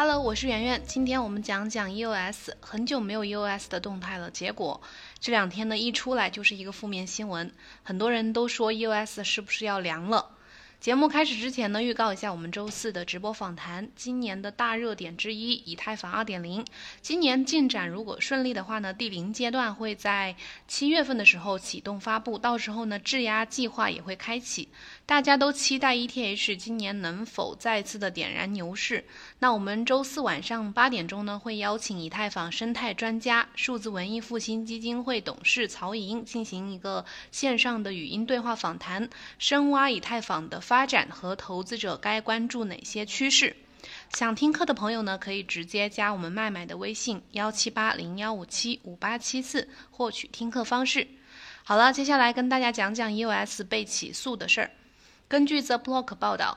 Hello，我是圆圆。今天我们讲讲 EOS，很久没有 EOS 的动态了。结果这两天呢，一出来就是一个负面新闻，很多人都说 EOS 是不是要凉了？节目开始之前呢，预告一下我们周四的直播访谈。今年的大热点之一，以太坊2.0，今年进展如果顺利的话呢，第零阶段会在七月份的时候启动发布，到时候呢，质押计划也会开启。大家都期待 ETH 今年能否再次的点燃牛市。那我们周四晚上八点钟呢，会邀请以太坊生态专家、数字文艺复兴基金会董事曹莹进行一个线上的语音对话访谈，深挖以太坊的发展和投资者该关注哪些趋势。想听课的朋友呢，可以直接加我们麦麦的微信幺七八零幺五七五八七四获取听课方式。好了，接下来跟大家讲讲 EOS 被起诉的事儿。根据 The Block 报道，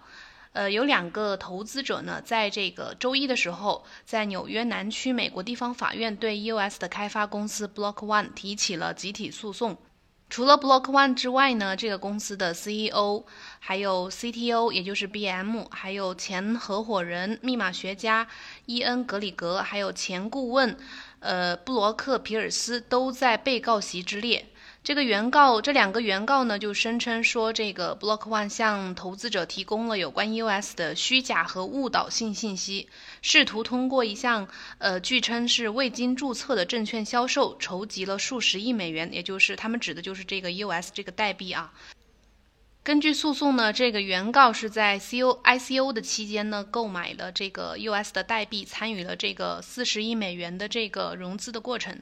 呃，有两个投资者呢，在这个周一的时候，在纽约南区美国地方法院对 EOS 的开发公司 Block One 提起了集体诉讼。除了 Block One 之外呢，这个公司的 CEO、还有 CTO，也就是 BM，还有前合伙人、密码学家伊恩·格里格，还有前顾问，呃，布罗克·皮尔斯，都在被告席之列。这个原告，这两个原告呢，就声称说，这个 Block One 向投资者提供了有关 US 的虚假和误导性信息，试图通过一项呃，据称是未经注册的证券销售，筹集了数十亿美元，也就是他们指的就是这个 US 这个代币啊。根据诉讼呢，这个原告是在 C O I C O 的期间呢，购买了这个 U S 的代币，参与了这个四十亿美元的这个融资的过程。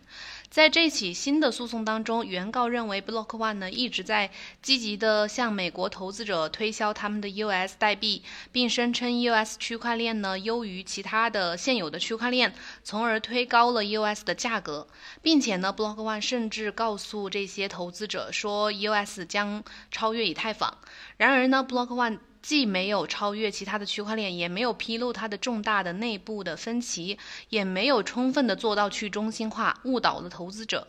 在这起新的诉讼当中，原告认为 Block One 呢一直在积极的向美国投资者推销他们的 U S 代币，并声称 U S 区块链呢优于其他的现有的区块链，从而推高了 U S 的价格，并且呢，Block One 甚至告诉这些投资者说 U S 将超越以太坊。然而呢，Block One 既没有超越其他的区块链，也没有披露它的重大的内部的分歧，也没有充分的做到去中心化，误导了投资者。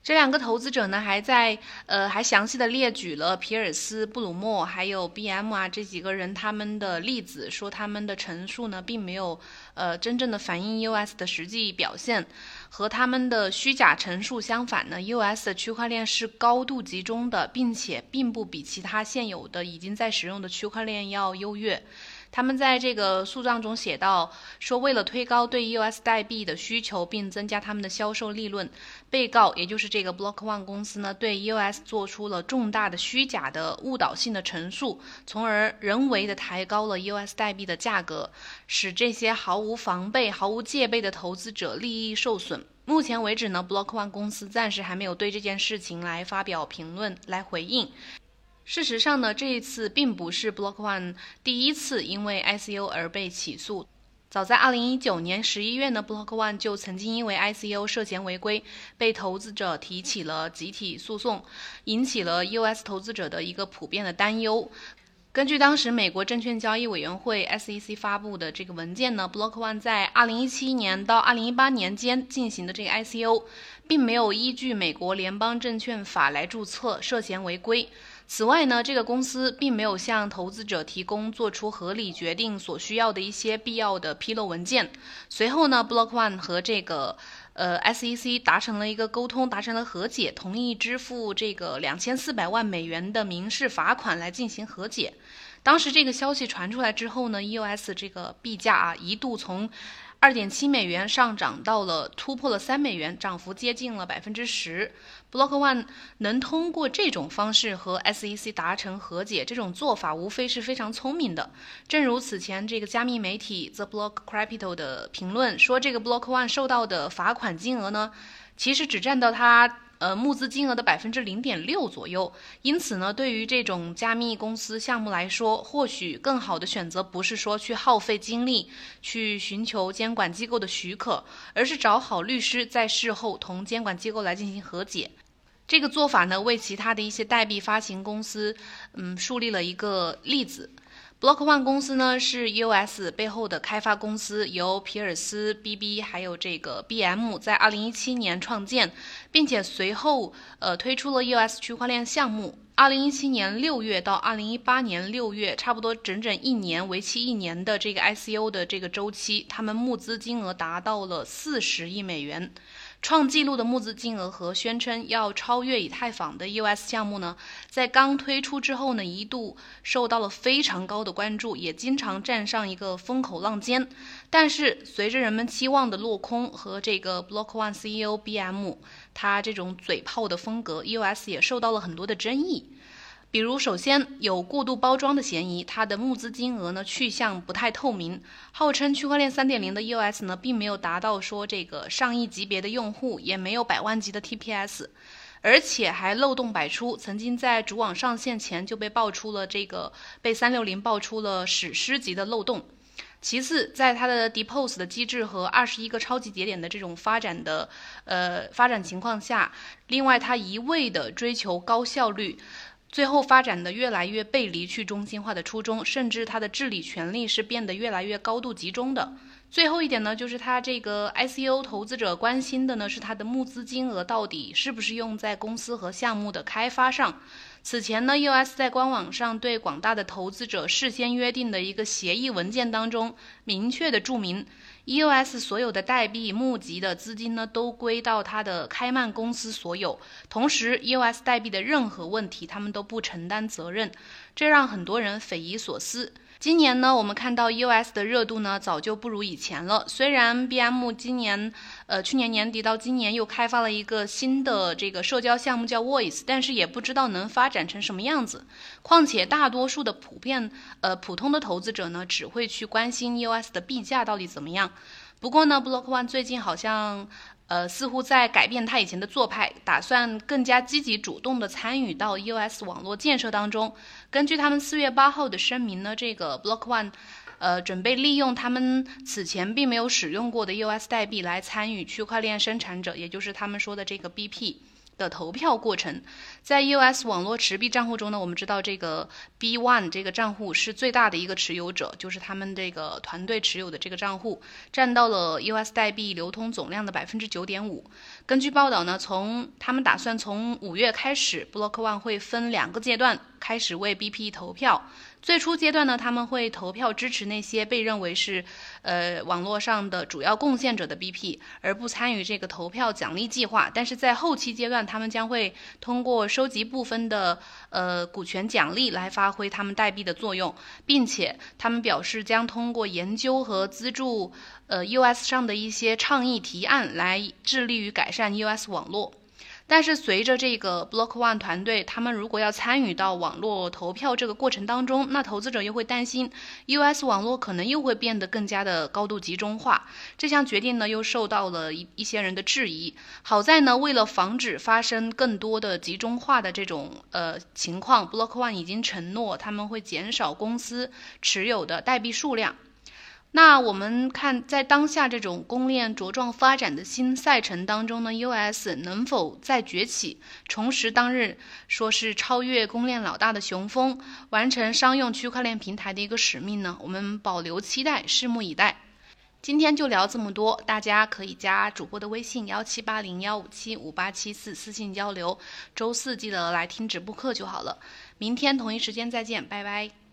这两个投资者呢，还在呃，还详细的列举了皮尔斯、布鲁默还有 BM 啊这几个人他们的例子，说他们的陈述呢，并没有呃真正的反映 US 的实际表现。和他们的虚假陈述相反呢，US 的区块链是高度集中的，并且并不比其他现有的已经在使用的区块链要优越。他们在这个诉状中写道：“说为了推高对 US 代币的需求，并增加他们的销售利润，被告也就是这个 Block One 公司呢，对 US 做出了重大的虚假的误导性的陈述，从而人为的抬高了 US 代币的价格，使这些毫无防备、毫无戒备的投资者利益受损。目前为止呢，Block One 公司暂时还没有对这件事情来发表评论来回应。”事实上呢，这一次并不是 Block One 第一次因为 ICO 而被起诉。早在2019年11月呢，Block One 就曾经因为 ICO 涉嫌违规，被投资者提起了集体诉讼，引起了 US 投资者的一个普遍的担忧。根据当时美国证券交易委员会 SEC 发布的这个文件呢，Block One 在2017年到2018年间进行的这个 ICO，并没有依据美国联邦证券法来注册，涉嫌违规。此外呢，这个公司并没有向投资者提供做出合理决定所需要的一些必要的披露文件。随后呢，Block One 和这个呃 SEC 达成了一个沟通，达成了和解，同意支付这个两千四百万美元的民事罚款来进行和解。当时这个消息传出来之后呢，EOS 这个币价啊一度从。二点七美元上涨到了突破了三美元，涨幅接近了百分之十。Block One 能通过这种方式和 SEC 达成和解，这种做法无非是非常聪明的。正如此前这个加密媒体 The Block Capital 的评论说，这个 Block One 受到的罚款金额呢，其实只占到它。呃，募资金额的百分之零点六左右。因此呢，对于这种加密公司项目来说，或许更好的选择不是说去耗费精力去寻求监管机构的许可，而是找好律师在事后同监管机构来进行和解。这个做法呢，为其他的一些代币发行公司，嗯，树立了一个例子。Block One 公司呢是 EOS 背后的开发公司，由皮尔斯、BB 还有这个 BM 在2017年创建，并且随后呃推出了 EOS 区块链项目。二零一七年六月到二零一八年六月，差不多整整一年，为期一年的这个 ICO 的这个周期，他们募资金额达到了四十亿美元。创纪录的募资金额和宣称要超越以太坊的 US 项目呢，在刚推出之后呢，一度受到了非常高的关注，也经常站上一个风口浪尖。但是随着人们期望的落空和这个 Block One CEO BM 他这种嘴炮的风格，EOS 也受到了很多的争议。比如，首先有过度包装的嫌疑，它的募资金额呢去向不太透明。号称区块链三点零的 EOS 呢，并没有达到说这个上亿级别的用户，也没有百万级的 TPS，而且还漏洞百出。曾经在主网上线前就被爆出了这个被三六零爆出了史诗级的漏洞。其次，在它的 Depose 的机制和二十一个超级节点的这种发展的呃发展情况下，另外它一味的追求高效率。最后发展的越来越背离去中心化的初衷，甚至它的治理权力是变得越来越高度集中的。最后一点呢，就是它这个 ICO 投资者关心的呢是它的募资金额到底是不是用在公司和项目的开发上。此前呢，U S 在官网上对广大的投资者事先约定的一个协议文件当中，明确的注明。EOS 所有的代币募集的资金呢，都归到它的开曼公司所有。同时，EOS 代币的任何问题，他们都不承担责任，这让很多人匪夷所思。今年呢，我们看到 EOS 的热度呢，早就不如以前了。虽然 BM 今年，呃，去年年底到今年又开发了一个新的这个社交项目叫 Voice，但是也不知道能发展成什么样子。况且大多数的普遍，呃，普通的投资者呢，只会去关心 EOS 的币价到底怎么样。不过呢，Block One 最近好像。呃，似乎在改变他以前的做派，打算更加积极主动地参与到 US 网络建设当中。根据他们四月八号的声明呢，这个 Block One，呃，准备利用他们此前并没有使用过的 US 代币来参与区块链生产者，也就是他们说的这个 BP。的投票过程，在 US 网络持币账户中呢，我们知道这个 B One 这个账户是最大的一个持有者，就是他们这个团队持有的这个账户，占到了 US 代币流通总量的百分之九点五。根据报道呢，从他们打算从五月开始，Block One 会分两个阶段开始为 BP 投票。最初阶段呢，他们会投票支持那些被认为是，呃，网络上的主要贡献者的 BP，而不参与这个投票奖励计划。但是在后期阶段，他们将会通过收集部分的呃股权奖励来发挥他们代币的作用，并且他们表示将通过研究和资助呃 US 上的一些倡议提案来致力于改善 US 网络。但是随着这个 Block One 团队，他们如果要参与到网络投票这个过程当中，那投资者又会担心 US 网络可能又会变得更加的高度集中化。这项决定呢，又受到了一一些人的质疑。好在呢，为了防止发生更多的集中化的这种呃情况，Block One 已经承诺他们会减少公司持有的代币数量。那我们看，在当下这种公链茁壮发展的新赛程当中呢，US 能否再崛起，重拾当日说是超越公链老大的雄风，完成商用区块链平台的一个使命呢？我们保留期待，拭目以待。今天就聊这么多，大家可以加主播的微信幺七八零幺五七五八七四私信交流。周四记得来听直播课就好了。明天同一时间再见，拜拜。